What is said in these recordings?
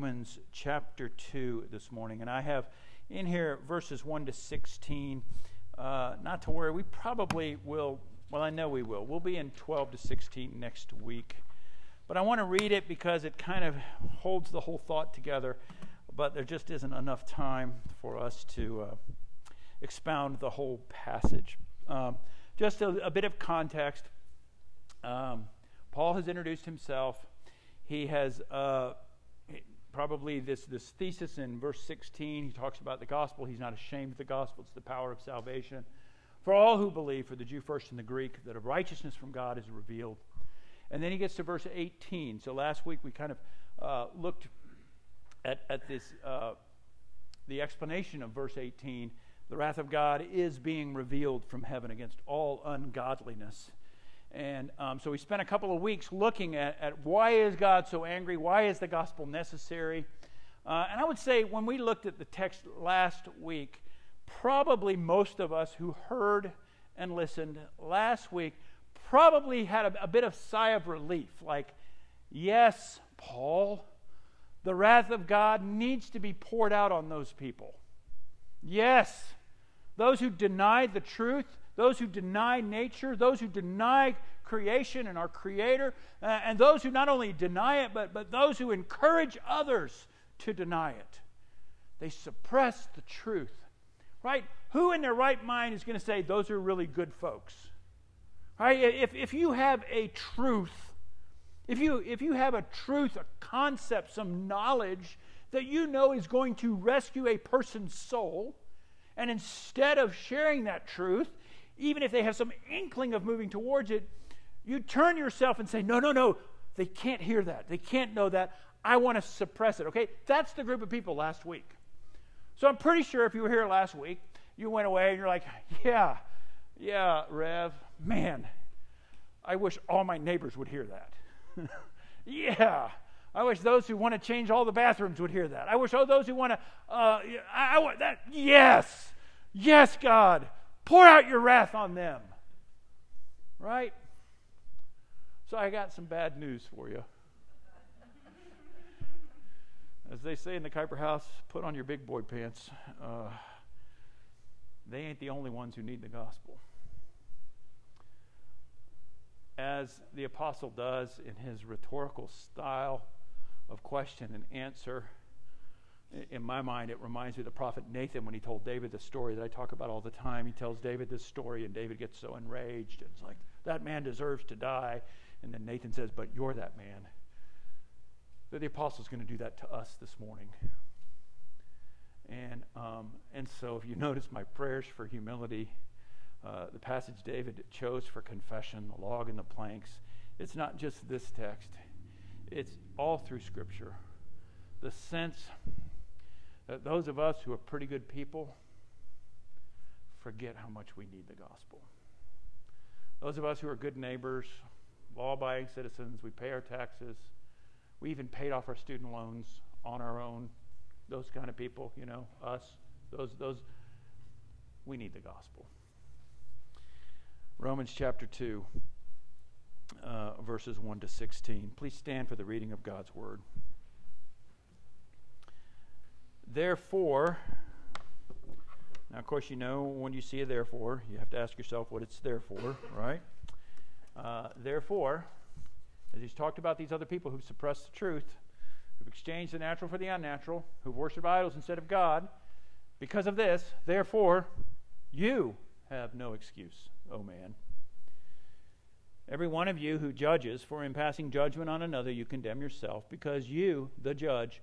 Romans chapter 2 this morning. And I have in here verses 1 to 16. Uh, not to worry, we probably will, well, I know we will. We'll be in 12 to 16 next week. But I want to read it because it kind of holds the whole thought together. But there just isn't enough time for us to uh, expound the whole passage. Um, just a, a, bit of context. Um, Paul has introduced himself. He has uh, probably this, this thesis in verse 16. He talks about the gospel. He's not ashamed of the gospel, it's the power of salvation. For all who believe, for the Jew first and the Greek, that a righteousness from God is revealed. And then he gets to verse 18. So last week we kind of uh, looked at, at this, uh, the explanation of verse 18. The wrath of God is being revealed from heaven against all ungodliness and um, so we spent a couple of weeks looking at, at why is God so angry? Why is the gospel necessary? Uh, and I would say when we looked at the text last week, probably most of us who heard and listened last week probably had a, a bit of sigh of relief. Like, yes, Paul, the wrath of God needs to be poured out on those people. Yes, those who deny the truth, those who deny nature, those who deny creation and our Creator, uh, and those who not only deny it, but, but those who encourage others to deny it. They suppress the truth. Right? Who in their right mind is going to say those are really good folks? Right? If, if you have a truth, if you, if you have a truth, a concept, some knowledge that you know is going to rescue a person's soul, and instead of sharing that truth, even if they have some inkling of moving towards it, you turn yourself and say, no, no, no, they can't hear that. They can't know that. I want to suppress it. Okay? That's the group of people last week. So I'm pretty sure if you were here last week, you went away and you're like, yeah, yeah, Rev, man, I wish all my neighbors would hear that. yeah. I wish those who want to change all the bathrooms would hear that. I wish all those who want to, uh, I, I want that. Yes, yes, God. Pour out your wrath on them. Right? So I got some bad news for you. As they say in the Kuiper house, put on your big boy pants. Uh, they ain't the only ones who need the gospel. As the apostle does in his rhetorical style of question and answer, in my mind, it reminds me of the prophet Nathan when he told David the story that I talk about all the time. He tells David this story, and David gets so enraged. It's like, that man deserves to die. And then Nathan says, But you're that man. But the apostle's going to do that to us this morning. And, um, and so, if you notice my prayers for humility, uh, the passage David chose for confession, the log and the planks, it's not just this text, it's all through Scripture. The sense that those of us who are pretty good people forget how much we need the gospel. Those of us who are good neighbors, law abiding citizens, we pay our taxes, we even paid off our student loans on our own. Those kind of people, you know, us, those, those, we need the gospel. Romans chapter 2, uh, verses 1 to 16. Please stand for the reading of God's word. Therefore, now of course you know when you see a therefore, you have to ask yourself what it's there for, right? Uh, therefore, as he's talked about these other people who've suppressed the truth, who've exchanged the natural for the unnatural, who've worshipped idols instead of God, because of this, therefore, you have no excuse, O man. Every one of you who judges, for in passing judgment on another, you condemn yourself, because you, the judge,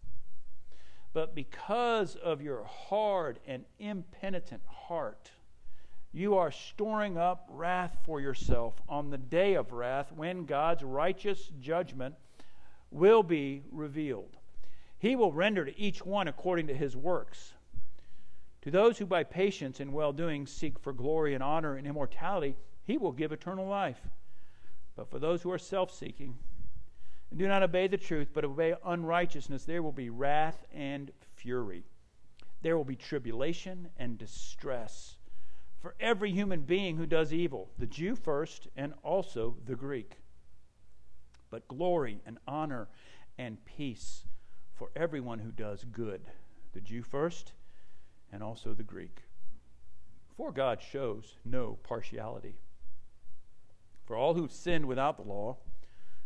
But because of your hard and impenitent heart, you are storing up wrath for yourself on the day of wrath when God's righteous judgment will be revealed. He will render to each one according to his works. To those who by patience and well doing seek for glory and honor and immortality, he will give eternal life. But for those who are self seeking and do not obey the truth, but obey unrighteousness, there will be wrath and fury. There will be tribulation and distress for every human being who does evil, the Jew first and also the Greek. But glory and honor and peace for everyone who does good, the Jew first and also the Greek. For God shows no partiality. For all who've sinned without the law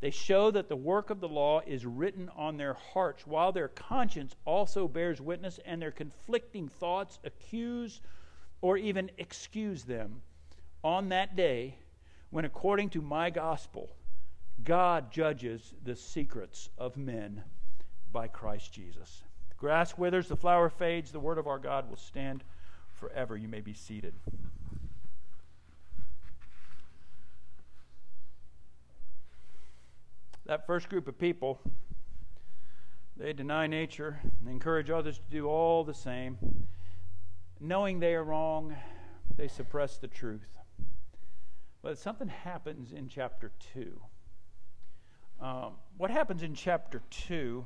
They show that the work of the law is written on their hearts, while their conscience also bears witness, and their conflicting thoughts accuse or even excuse them on that day when, according to my gospel, God judges the secrets of men by Christ Jesus. The grass withers, the flower fades, the word of our God will stand forever. You may be seated. That first group of people, they deny nature and encourage others to do all the same. Knowing they are wrong, they suppress the truth. But something happens in chapter 2. Um, what happens in chapter 2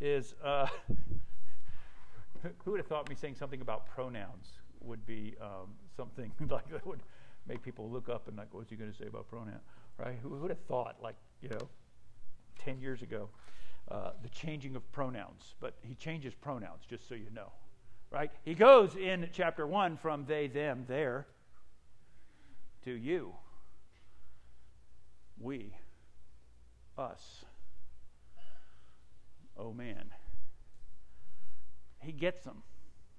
is uh, who would have thought me saying something about pronouns would be um, something like that would make people look up and like, what's he going to say about pronoun? Right? Who would have thought, like, you know, 10 years ago, uh, the changing of pronouns, but he changes pronouns, just so you know. Right? He goes in chapter 1 from they, them, there to you, we, us. Oh man. He gets them,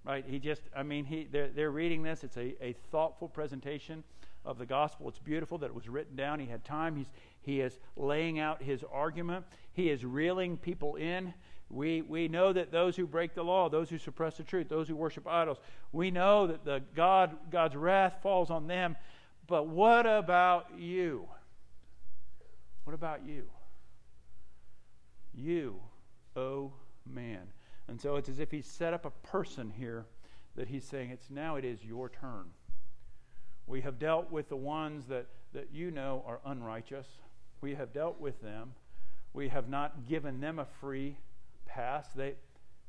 right? He just, I mean, he, they're, they're reading this. It's a, a thoughtful presentation of the gospel. It's beautiful that it was written down. He had time. He's, he is laying out his argument. He is reeling people in. We, we know that those who break the law, those who suppress the truth, those who worship idols, we know that the God, God's wrath falls on them. But what about you? What about you? You, oh man. And so it's as if he's set up a person here that he's saying, it's now it is your turn. We have dealt with the ones that, that you know are unrighteous. We have dealt with them. We have not given them a free pass. They,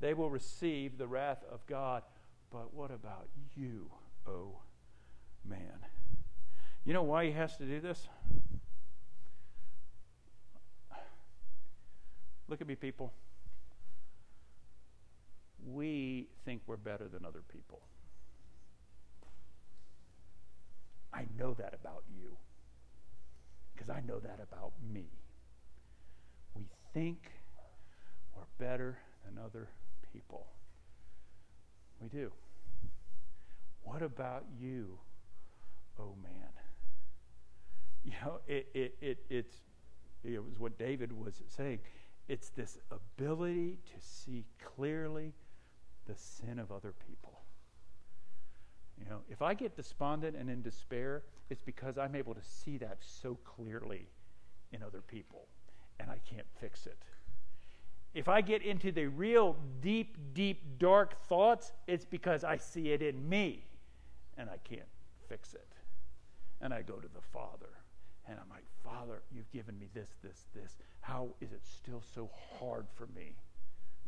they will receive the wrath of God. But what about you, oh man? You know why he has to do this? Look at me, people. We think we're better than other people. I know that about you because I know that about me. We think we're better than other people. We do. What about you, oh man? You know, it, it, it, it's, it was what David was saying. It's this ability to see clearly the sin of other people. You know, if I get despondent and in despair, it's because I'm able to see that so clearly in other people and I can't fix it. If I get into the real deep, deep, dark thoughts, it's because I see it in me and I can't fix it. And I go to the Father and I'm like, Father, you've given me this, this, this. How is it still so hard for me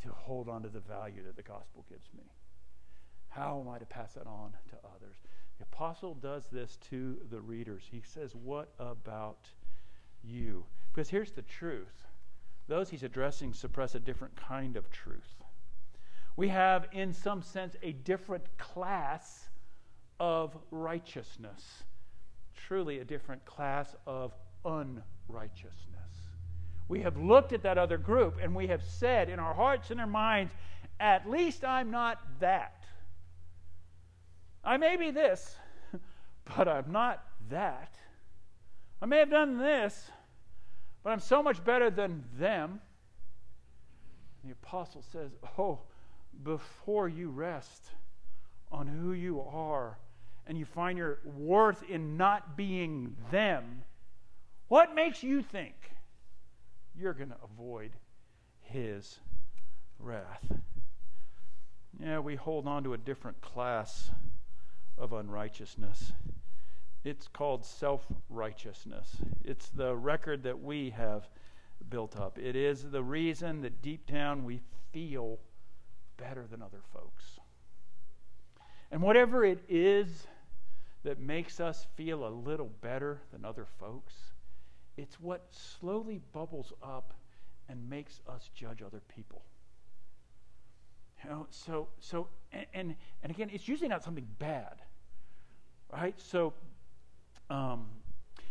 to hold on to the value that the gospel gives me? How am I to pass that on to others? The apostle does this to the readers. He says, What about you? Because here's the truth those he's addressing suppress a different kind of truth. We have, in some sense, a different class of righteousness, truly a different class of unrighteousness. We have looked at that other group and we have said in our hearts and our minds, at least I'm not that. I may be this, but I'm not that. I may have done this, but I'm so much better than them. The apostle says, Oh, before you rest on who you are and you find your worth in not being them, what makes you think you're going to avoid his wrath? Yeah, we hold on to a different class of unrighteousness. It's called self righteousness. It's the record that we have built up. It is the reason that deep down we feel better than other folks. And whatever it is that makes us feel a little better than other folks, it's what slowly bubbles up and makes us judge other people. You know, so so and, and and again, it's usually not something bad, right? So, um,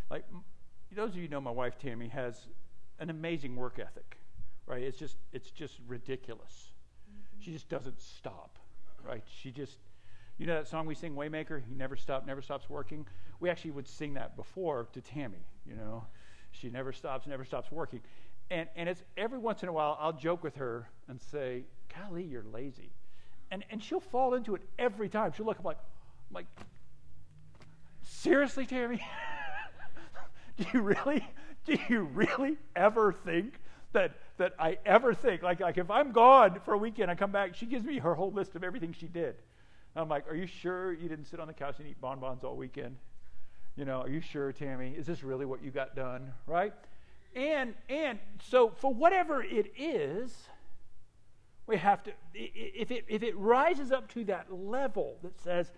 like those of you know, my wife Tammy has an amazing work ethic, right? It's just it's just ridiculous. Mm-hmm. She just doesn't stop, right? She just you know that song we sing, Waymaker? He never stops, never stops working. We actually would sing that before to Tammy. You know, she never stops, never stops working. And and it's every once in a while I'll joke with her and say, "Golly, you're lazy," and and she'll fall into it every time. She'll look I'm like, I'm like, seriously, Tammy? do you really, do you really ever think that that I ever think like like if I'm gone for a weekend, I come back, she gives me her whole list of everything she did. I'm like, are you sure you didn't sit on the couch and eat bonbons all weekend? You know, are you sure, Tammy? Is this really what you got done? Right? And and so for whatever it is, we have to if it if it rises up to that level that says,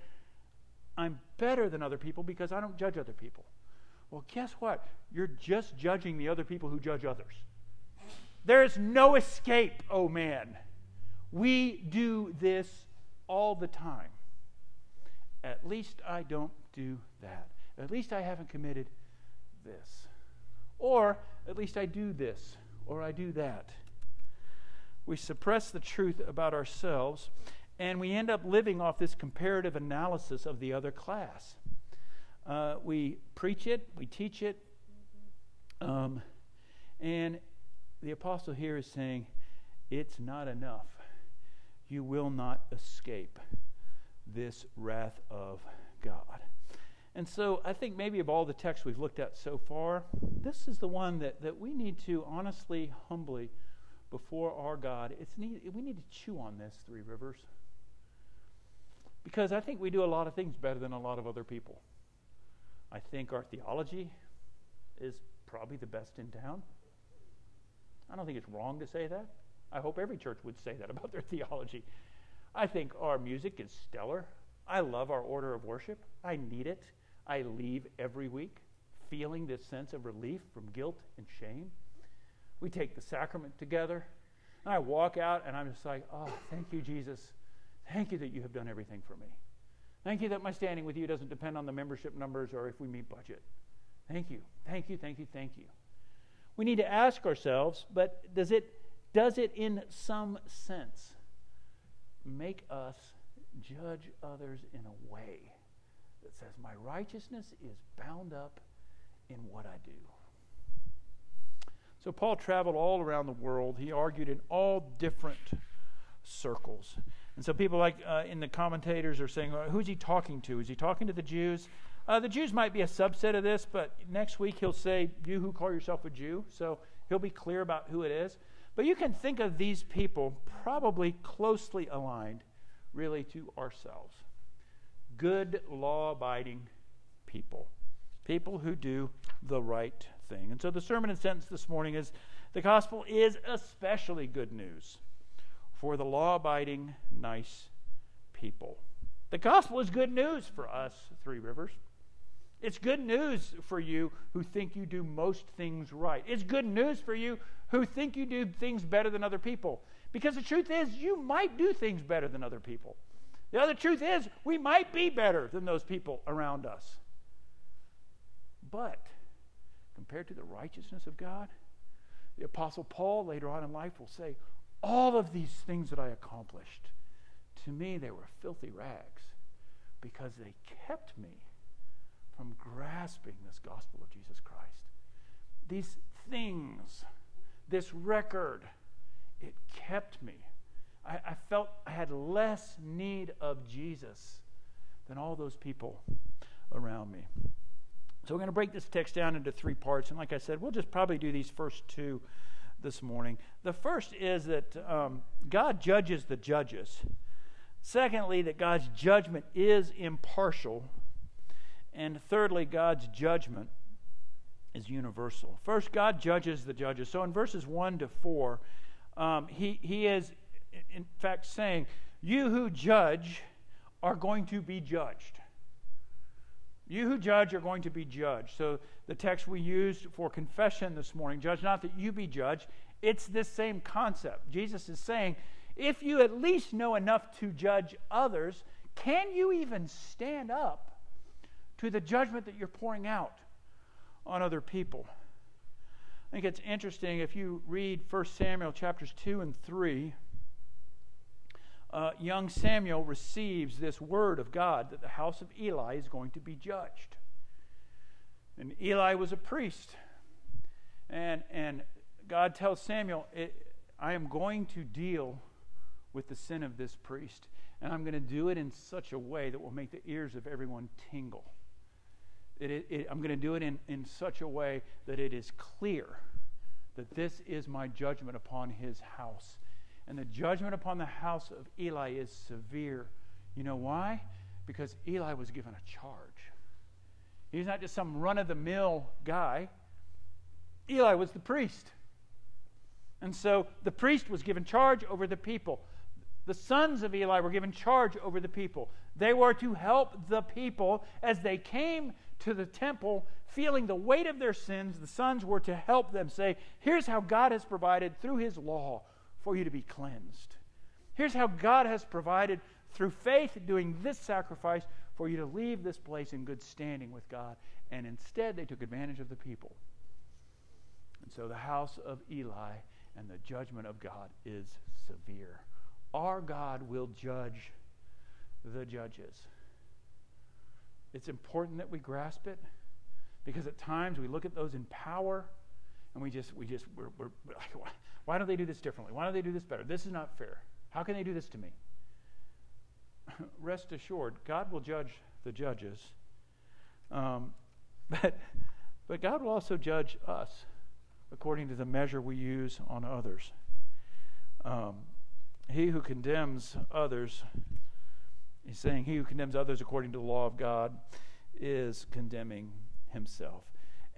I'm better than other people because I don't judge other people. Well, guess what? You're just judging the other people who judge others. There is no escape, oh man. We do this all the time. At least I don't do that. At least I haven't committed this. Or at least I do this or I do that. We suppress the truth about ourselves and we end up living off this comparative analysis of the other class. Uh, we preach it, we teach it, um, and the apostle here is saying it's not enough you will not escape this wrath of God. And so I think maybe of all the texts we've looked at so far, this is the one that, that we need to honestly, humbly, before our God, it's need, we need to chew on this, Three Rivers. Because I think we do a lot of things better than a lot of other people. I think our theology is probably the best in town. I don't think it's wrong to say that. I hope every church would say that about their theology. I think our music is stellar. I love our order of worship. I need it. I leave every week feeling this sense of relief from guilt and shame. We take the sacrament together. And I walk out and I'm just like, oh, thank you, Jesus. Thank you that you have done everything for me. Thank you that my standing with you doesn't depend on the membership numbers or if we meet budget. Thank you. Thank you, thank you, thank you. We need to ask ourselves, but does it does it in some sense make us judge others in a way that says, My righteousness is bound up in what I do? So, Paul traveled all around the world. He argued in all different circles. And so, people like uh, in the commentators are saying, well, Who's he talking to? Is he talking to the Jews? Uh, the Jews might be a subset of this, but next week he'll say, You who call yourself a Jew. So, he'll be clear about who it is. But you can think of these people probably closely aligned, really, to ourselves. Good, law abiding people. People who do the right thing. And so the sermon and sentence this morning is the gospel is especially good news for the law abiding, nice people. The gospel is good news for us, Three Rivers. It's good news for you who think you do most things right. It's good news for you who think you do things better than other people. Because the truth is, you might do things better than other people. The other truth is, we might be better than those people around us. But compared to the righteousness of God, the Apostle Paul later on in life will say, All of these things that I accomplished, to me they were filthy rags because they kept me from grasping this gospel of Jesus Christ. These things, this record, it kept me. I, I felt I had less need of Jesus than all those people around me. So we're going to break this text down into three parts. And like I said, we'll just probably do these first two this morning. The first is that um, God judges the judges. Secondly, that God's judgment is impartial. And thirdly, God's judgment is universal. First, God judges the judges. So in verses 1 to 4, um, he, he is, in fact, saying, You who judge are going to be judged. You who judge are going to be judged. So the text we used for confession this morning, judge not that you be judged, it's this same concept. Jesus is saying, if you at least know enough to judge others, can you even stand up to the judgment that you're pouring out on other people? I think it's interesting if you read 1 Samuel chapters 2 and 3 uh, young Samuel receives this word of God that the house of Eli is going to be judged. And Eli was a priest. And, and God tells Samuel, I am going to deal with the sin of this priest. And I'm going to do it in such a way that will make the ears of everyone tingle. It, it, it, I'm going to do it in, in such a way that it is clear that this is my judgment upon his house and the judgment upon the house of Eli is severe. You know why? Because Eli was given a charge. He's not just some run of the mill guy. Eli was the priest. And so the priest was given charge over the people. The sons of Eli were given charge over the people. They were to help the people as they came to the temple feeling the weight of their sins. The sons were to help them say, Here's how God has provided through his law for you to be cleansed. Here's how God has provided through faith doing this sacrifice for you to leave this place in good standing with God. And instead, they took advantage of the people. And so the house of Eli and the judgment of God is severe. Our God will judge the judges. It's important that we grasp it because at times we look at those in power and we just, we just, we're, we're like, why don't they do this differently? Why don't they do this better? This is not fair. How can they do this to me? Rest assured, God will judge the judges. Um, but, but God will also judge us according to the measure we use on others. Um, he who condemns others, he's saying, he who condemns others according to the law of God is condemning himself.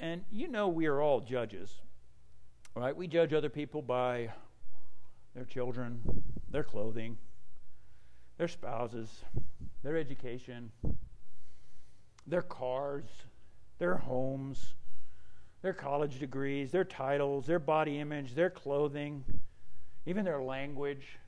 And you know we are all judges, right? We judge other people by their children, their clothing, their spouses, their education, their cars, their homes, their college degrees, their titles, their body image, their clothing, even their language.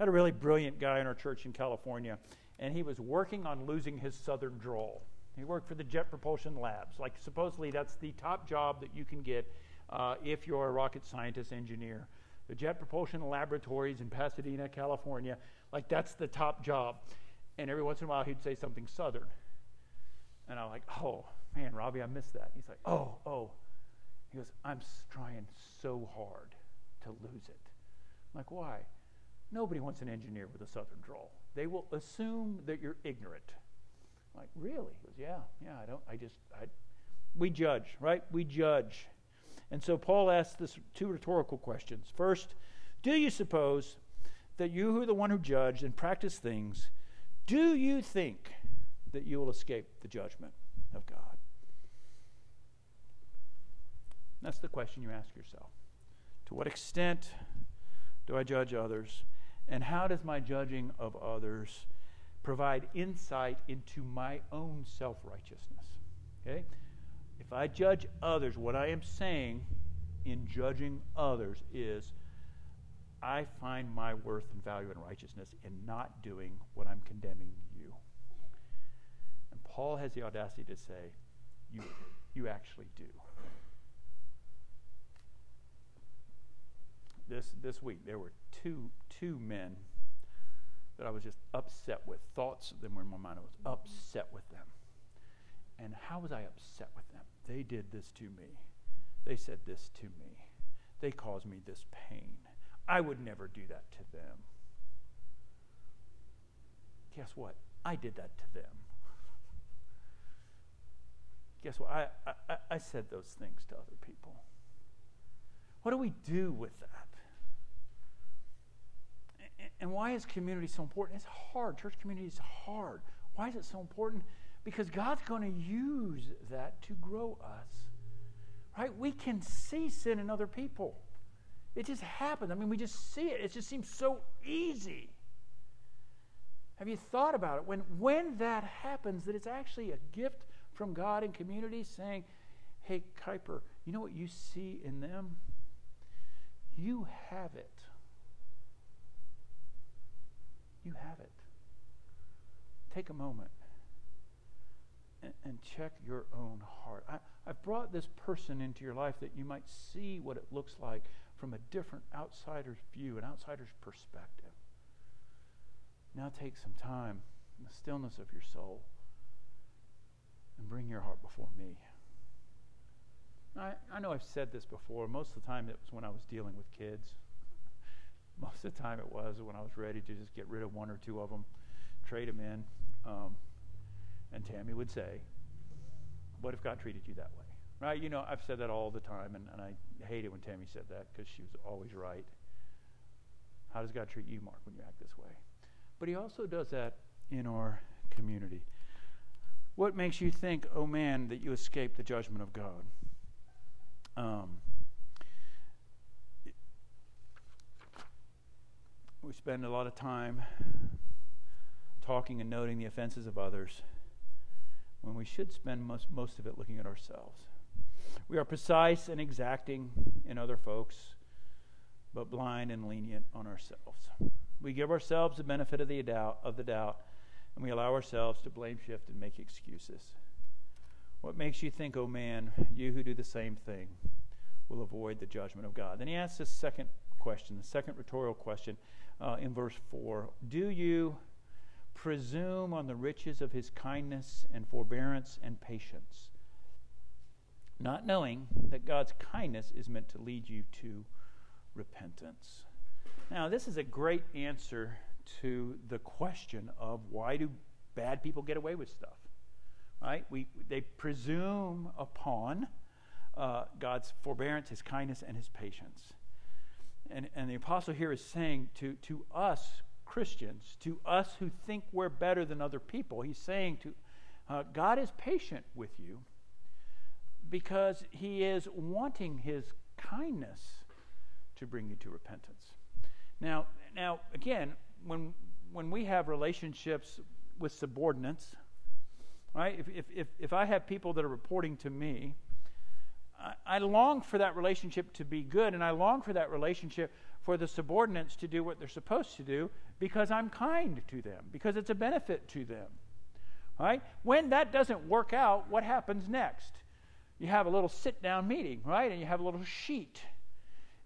I had a really brilliant guy in our church in California, and he was working on losing his southern drawl. He worked for the Jet Propulsion Labs. Like, supposedly, that's the top job that you can get uh, if you're a rocket scientist engineer. The Jet Propulsion Laboratories in Pasadena, California, like, that's the top job. And every once in a while, he'd say something Southern. And I'm like, oh, man, Robbie, I missed that. He's like, oh, oh. He goes, I'm trying so hard to lose it. I'm like, why? Nobody wants an engineer with a Southern drawl. They will assume that you're ignorant like, really? He goes, yeah, yeah, I don't, I just, I, we judge, right? We judge. And so Paul asks this two rhetorical questions. First, do you suppose that you who are the one who judge and practice things, do you think that you will escape the judgment of God? That's the question you ask yourself. To what extent do I judge others? And how does my judging of others provide insight into my own self righteousness. Okay? If I judge others, what I am saying in judging others is I find my worth and value and righteousness in not doing what I'm condemning you. And Paul has the audacity to say, You, you actually do. This, this week, there were two, two men that I was just upset with. Thoughts of them were in my mind. I was upset with them. And how was I upset with them? They did this to me. They said this to me. They caused me this pain. I would never do that to them. Guess what? I did that to them. Guess what? I, I, I said those things to other people. What do we do with that? And why is community so important? It's hard. Church community is hard. Why is it so important? Because God's going to use that to grow us. Right? We can see sin in other people. It just happens. I mean, we just see it. It just seems so easy. Have you thought about it? When, when that happens, that it's actually a gift from God and community saying, hey, Kuiper, you know what you see in them? You have it. You have it. Take a moment and, and check your own heart. I, I've brought this person into your life that you might see what it looks like from a different outsider's view, an outsider's perspective. Now take some time in the stillness of your soul and bring your heart before me. I, I know I've said this before. Most of the time it was when I was dealing with kids. Most of the time it was when I was ready to just get rid of one or two of them, trade them in. Um, and Tammy would say, What if God treated you that way? Right? You know, I've said that all the time, and, and I hate it when Tammy said that because she was always right. How does God treat you, Mark, when you act this way? But He also does that in our community. What makes you think, oh man, that you escaped the judgment of God? Um, we spend a lot of time talking and noting the offenses of others when we should spend most, most of it looking at ourselves. We are precise and exacting in other folks, but blind and lenient on ourselves. We give ourselves the benefit of the doubt, of the doubt and we allow ourselves to blame shift and make excuses. What makes you think, oh man, you who do the same thing will avoid the judgment of God? Then he asks this second question, the second rhetorical question uh, in verse 4 Do you presume on the riches of his kindness and forbearance and patience, not knowing that God's kindness is meant to lead you to repentance. Now, this is a great answer to the question of why do bad people get away with stuff? Right? We, they presume upon uh, God's forbearance, His kindness, and His patience. And, and the apostle here is saying to, to us Christians, to us who think we're better than other people, he's saying to uh, God is patient with you because he is wanting his kindness to bring you to repentance. Now, now again, when when we have relationships with subordinates, right? If if if, if I have people that are reporting to me, I, long for that relationship to be good, and I long for that relationship for the subordinates to do what they're supposed to do because I'm kind to them, because it's a benefit to them. Right? When that doesn't work out, what happens next? You have a little sit down meeting, right? And you have a little sheet.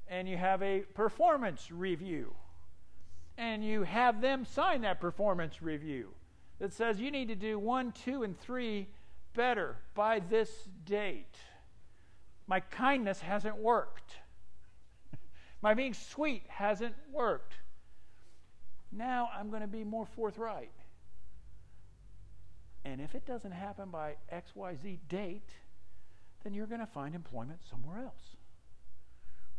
And you have a performance review. And you have them sign that performance review that says you need to do one, two, and three better by this date. My kindness hasn't worked. My being sweet hasn't worked. Now I'm going to be more forthright. And if it doesn't happen by XYZ date, then you're going to find employment somewhere else.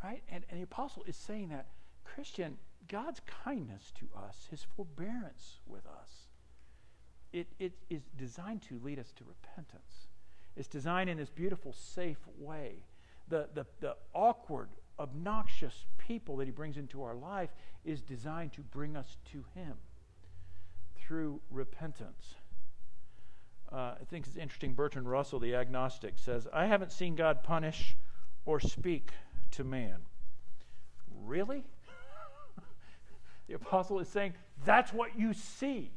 Right? And, and the apostle is saying that Christian, God's kindness to us, his forbearance with us, it, it is designed to lead us to repentance. It's designed in this beautiful, safe way. The, the, the awkward, obnoxious people that he brings into our life is designed to bring us to him through repentance. Uh, I think it's interesting. Bertrand Russell, the agnostic, says, I haven't seen God punish or speak to man. Really? the apostle is saying, that's what you see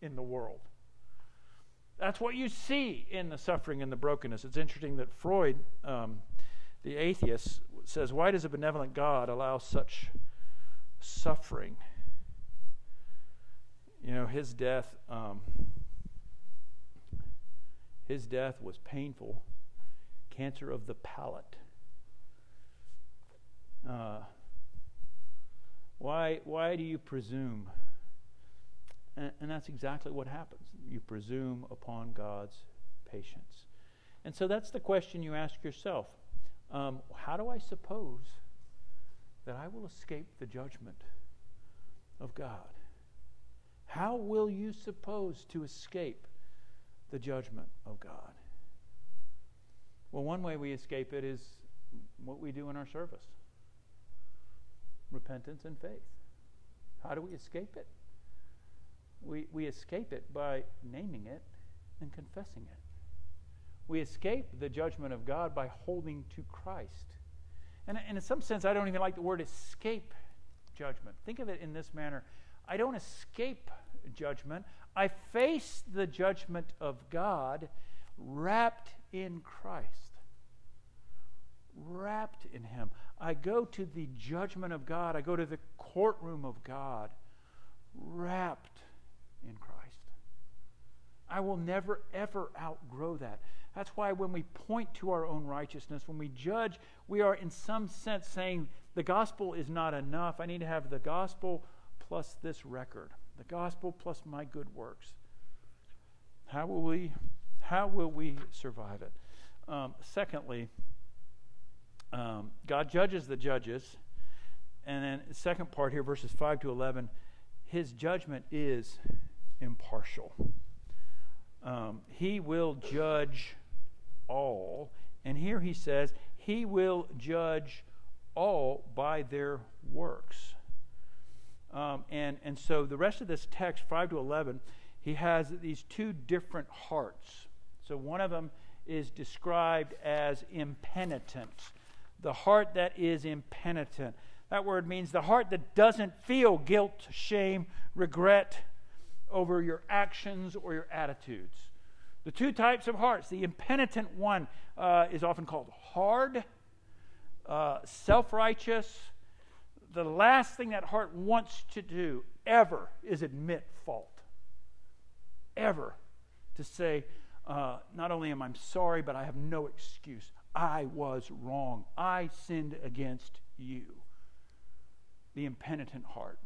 in the world. That's what you see in the suffering and the brokenness. It's interesting that Freud, um, the atheist, says, Why does a benevolent God allow such suffering? You know, his death, um, His death was painful, cancer of the palate. Uh, why, why do you presume? And, and that's exactly what happens. You presume upon God's patience. And so that's the question you ask yourself um, How do I suppose that I will escape the judgment of God? How will you suppose to escape the judgment of God? Well, one way we escape it is what we do in our service repentance and faith. How do we escape it? We, we escape it by naming it and confessing it. We escape the judgment of God by holding to Christ. And, and in some sense, I don't even like the word escape judgment. Think of it in this manner I don't escape judgment, I face the judgment of God wrapped in Christ. Wrapped in Him. I go to the judgment of God, I go to the courtroom of God, wrapped. I will never, ever outgrow that. That's why when we point to our own righteousness, when we judge, we are in some sense saying the gospel is not enough. I need to have the gospel plus this record, the gospel plus my good works. How will we, how will we survive it? Um, secondly, um, God judges the judges. And then, the second part here, verses 5 to 11, his judgment is impartial. Um, he will judge all. And here he says, He will judge all by their works. Um, and, and so the rest of this text, 5 to 11, he has these two different hearts. So one of them is described as impenitent, the heart that is impenitent. That word means the heart that doesn't feel guilt, shame, regret over your actions or your attitudes. The two types of hearts. The impenitent one uh, is often called hard, uh, self righteous. The last thing that heart wants to do ever is admit fault. Ever. To say, uh, not only am I sorry, but I have no excuse. I was wrong. I sinned against you. The impenitent heart.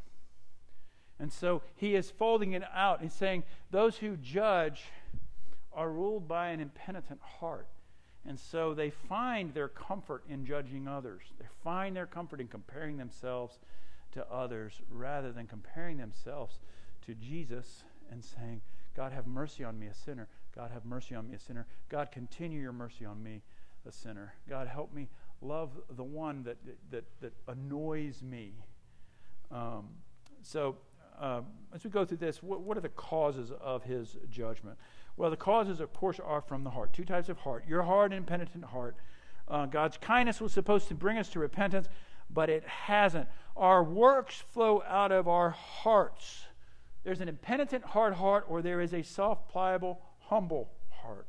And so he is folding it out. He's saying, those who judge are ruled by an impenitent heart. And so they find their comfort in judging others. They find their comfort in comparing themselves to others rather than comparing themselves to Jesus and saying, God, have mercy on me, a sinner. God, have mercy on me, a sinner. God, continue your mercy on me, a sinner. God, help me love the one that, that, that annoys me. Um, so, uh, as we go through this, what, what are the causes of his judgment? Well, the causes, of course, are from the heart. Two types of heart your hard and penitent heart. Uh, God's kindness was supposed to bring us to repentance, but it hasn't. Our works flow out of our hearts. There's an impenitent hard heart, or there is a soft, pliable, humble heart.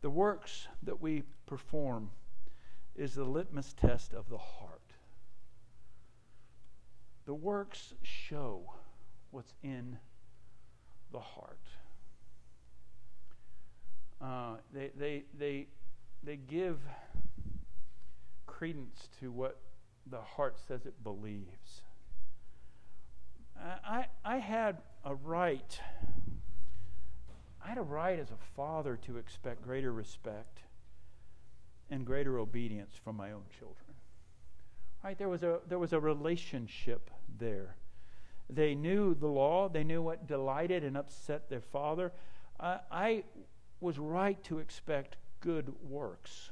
The works that we perform is the litmus test of the heart. The works show what's in the heart. Uh, they, they, they, they give credence to what the heart says it believes. I, I had a right, I had a right as a father to expect greater respect and greater obedience from my own children. Right? There was a, there was a relationship there. They knew the law, they knew what delighted and upset their father. I, I was right to expect good works,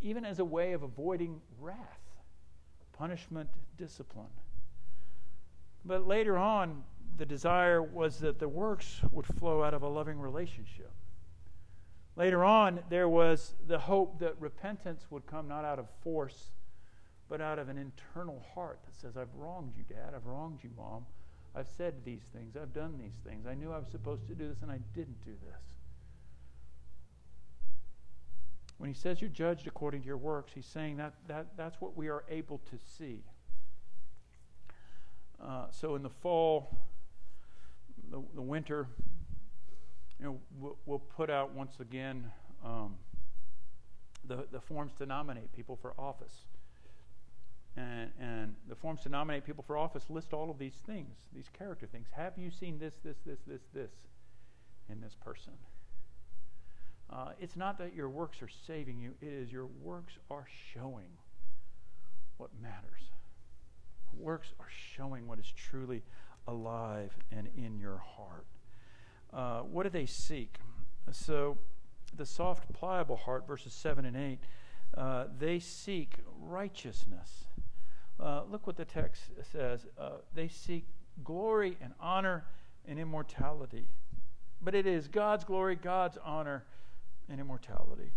even as a way of avoiding wrath, punishment, discipline. But later on, the desire was that the works would flow out of a loving relationship. Later on, there was the hope that repentance would come not out of force but out of an internal heart that says, I've wronged you, Dad. I've wronged you, Mom. I've said these things. I've done these things. I knew I was supposed to do this, and I didn't do this. When he says you're judged according to your works, he's saying that, that that's what we are able to see. Uh, so in the fall, the, the winter, you know, we'll, we'll put out once again um, the, the forms to nominate people for office. And, and the forms to nominate people for office list all of these things, these character things. Have you seen this, this, this, this, this in this person? Uh, it's not that your works are saving you, it is your works are showing what matters. Works are showing what is truly alive and in your heart. Uh, what do they seek? So, the soft, pliable heart, verses 7 and 8, uh, they seek righteousness. Uh, look what the text says. Uh, they seek glory and honor and immortality. But it is God's glory, God's honor, and immortality.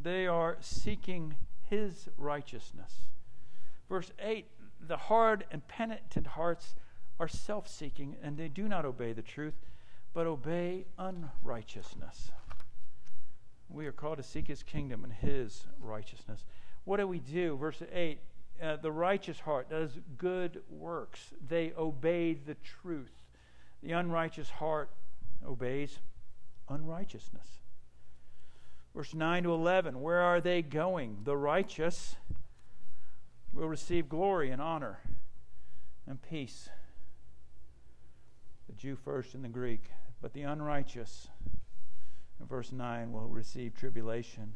They are seeking His righteousness. Verse 8 the hard and penitent hearts are self seeking, and they do not obey the truth, but obey unrighteousness. We are called to seek his kingdom and his righteousness. What do we do? Verse 8 uh, The righteous heart does good works, they obey the truth. The unrighteous heart obeys unrighteousness. Verse 9 to 11 Where are they going? The righteous will receive glory and honor and peace. The Jew first and the Greek, but the unrighteous, in verse 9, will receive tribulation,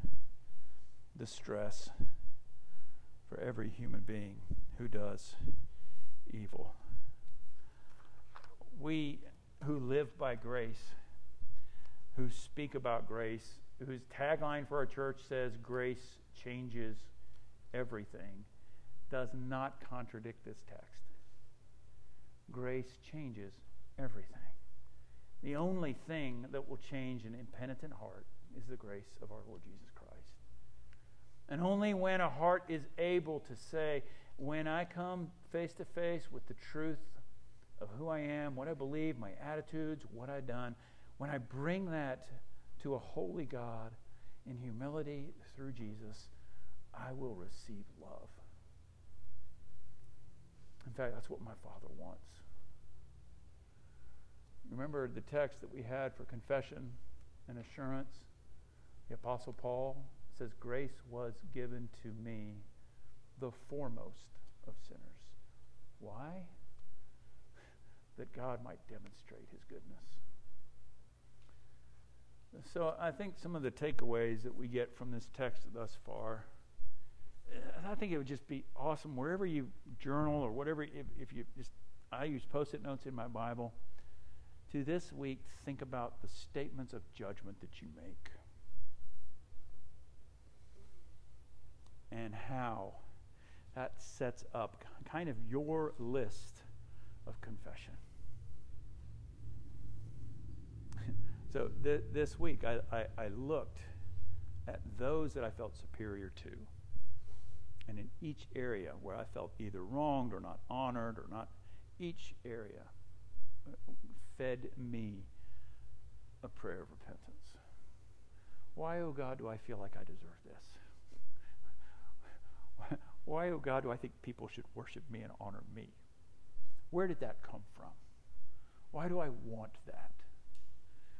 distress for every human being who does evil. We who live by grace, who speak about grace, whose tagline for our church says, Grace changes everything does not contradict this text. Grace changes everything. The only thing that will change an impenitent heart is the grace of our Lord Jesus Christ. And only when a heart is able to say, when I come face to face with the truth of who I am, what I believe, my attitudes, what I've done, when I bring that to a holy God in humility through Jesus, I will receive love. In fact, that's what my Father wants. Remember the text that we had for confession and assurance? The Apostle Paul says, Grace was given to me, the foremost of sinners. Why? That God might demonstrate his goodness. So I think some of the takeaways that we get from this text thus far I think it would just be awesome wherever you journal or whatever. If, if you just, I use post-it notes in my Bible. To this week, think about the statements of judgment that you make and how that sets up kind of your list of confession. so th- this week, I, I, I looked at those that I felt superior to and in each area where I felt either wronged or not honored or not, each area uh, fed me a prayer of repentance. Why, oh God, do I feel like I deserve this? Why, oh God, do I think people should worship me and honor me? Where did that come from? Why do I want that?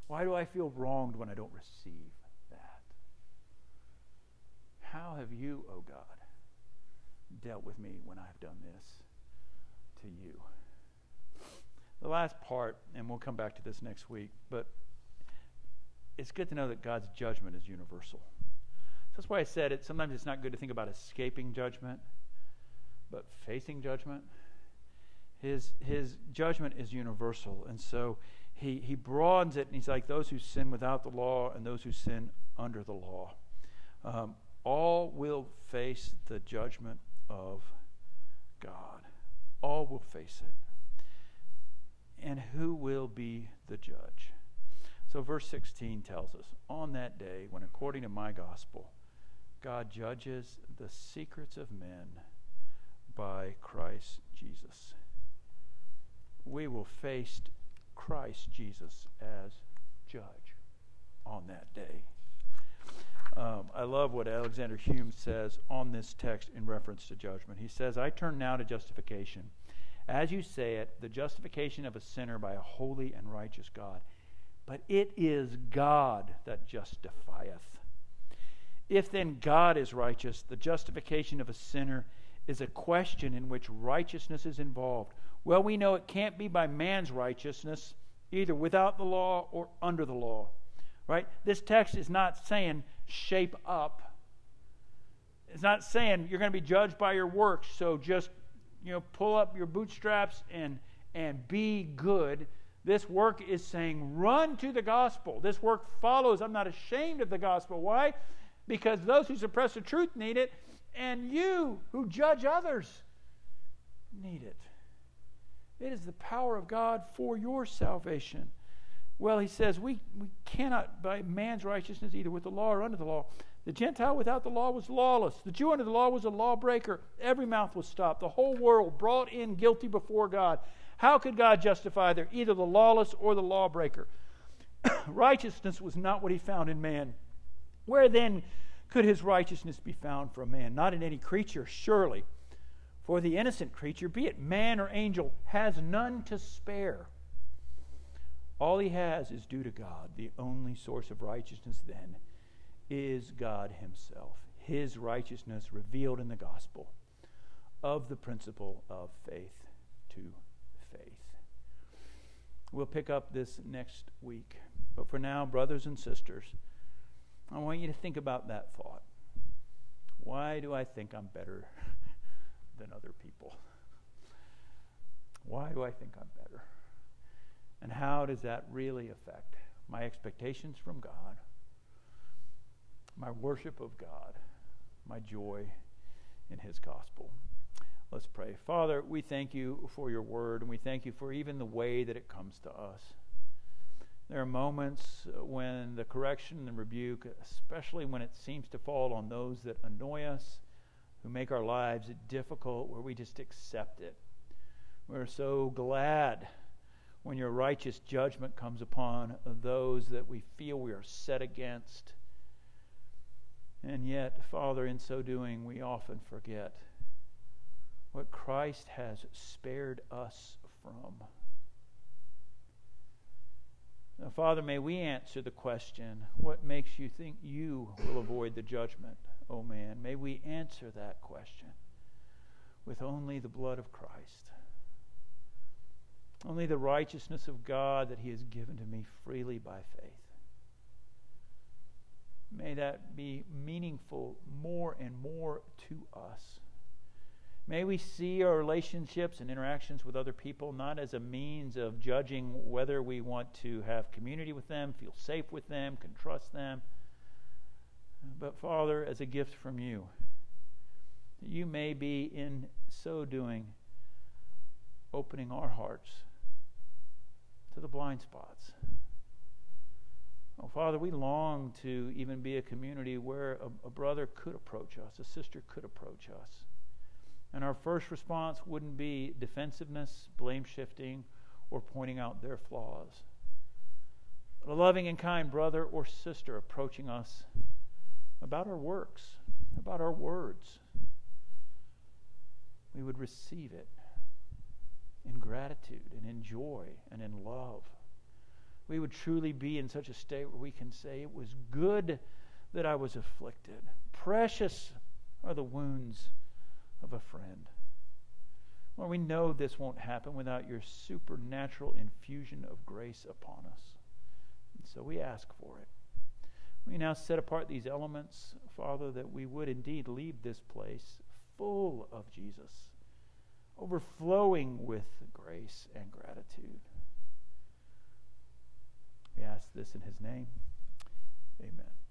Why do I feel wronged when I don't receive that? How have you, oh God, dealt with me when I've done this to you. The last part, and we'll come back to this next week, but it's good to know that God's judgment is universal. That's why I said it. Sometimes it's not good to think about escaping judgment, but facing judgment. His, his judgment is universal. And so he, he broadens it, and he's like those who sin without the law and those who sin under the law. Um, all will face the judgment of God. All will face it. And who will be the judge? So, verse 16 tells us on that day, when according to my gospel, God judges the secrets of men by Christ Jesus. We will face Christ Jesus as judge on that day. Um, I love what Alexander Hume says on this text in reference to judgment. He says, I turn now to justification. As you say it, the justification of a sinner by a holy and righteous God. but it is God that justifieth. If then God is righteous, the justification of a sinner is a question in which righteousness is involved. Well, we know it can't be by man's righteousness, either without the law or under the law. Right? This text is not saying shape up. It's not saying you're going to be judged by your works, so just you know pull up your bootstraps and and be good. This work is saying run to the gospel. This work follows. I'm not ashamed of the gospel. Why? Because those who suppress the truth need it, and you who judge others need it. It is the power of God for your salvation. Well, he says, we, we cannot, by man's righteousness, either with the law or under the law. The Gentile without the law was lawless. The Jew under the law was a lawbreaker. Every mouth was stopped. The whole world brought in guilty before God. How could God justify there either the lawless or the lawbreaker? righteousness was not what he found in man. Where then could his righteousness be found for a man? Not in any creature, surely. For the innocent creature, be it man or angel, has none to spare. All he has is due to God. The only source of righteousness then is God Himself, His righteousness revealed in the gospel of the principle of faith to faith. We'll pick up this next week. But for now, brothers and sisters, I want you to think about that thought. Why do I think I'm better than other people? Why do I think I'm better? And how does that really affect my expectations from God, my worship of God, my joy in His gospel? Let's pray. Father, we thank you for your word, and we thank you for even the way that it comes to us. There are moments when the correction and rebuke, especially when it seems to fall on those that annoy us, who make our lives difficult, where we just accept it. We're so glad when your righteous judgment comes upon those that we feel we are set against. And yet, Father, in so doing, we often forget what Christ has spared us from. Now, Father, may we answer the question what makes you think you will avoid the judgment, O oh man? May we answer that question with only the blood of Christ, only the righteousness of God that He has given to me freely by faith. May that be meaningful more and more to us May we see our relationships and interactions with other people not as a means of judging whether we want to have community with them, feel safe with them, can trust them, but Father, as a gift from you. You may be in so doing opening our hearts to the blind spots. Oh, Father, we long to even be a community where a, a brother could approach us, a sister could approach us and our first response wouldn't be defensiveness, blame shifting, or pointing out their flaws. But a loving and kind brother or sister approaching us about our works, about our words, we would receive it in gratitude and in joy and in love. We would truly be in such a state where we can say, It was good that I was afflicted. Precious are the wounds of a friend. Well, we know this won't happen without your supernatural infusion of grace upon us. And so we ask for it. We now set apart these elements, Father, that we would indeed leave this place full of Jesus, overflowing with grace and gratitude. We ask this in his name. Amen.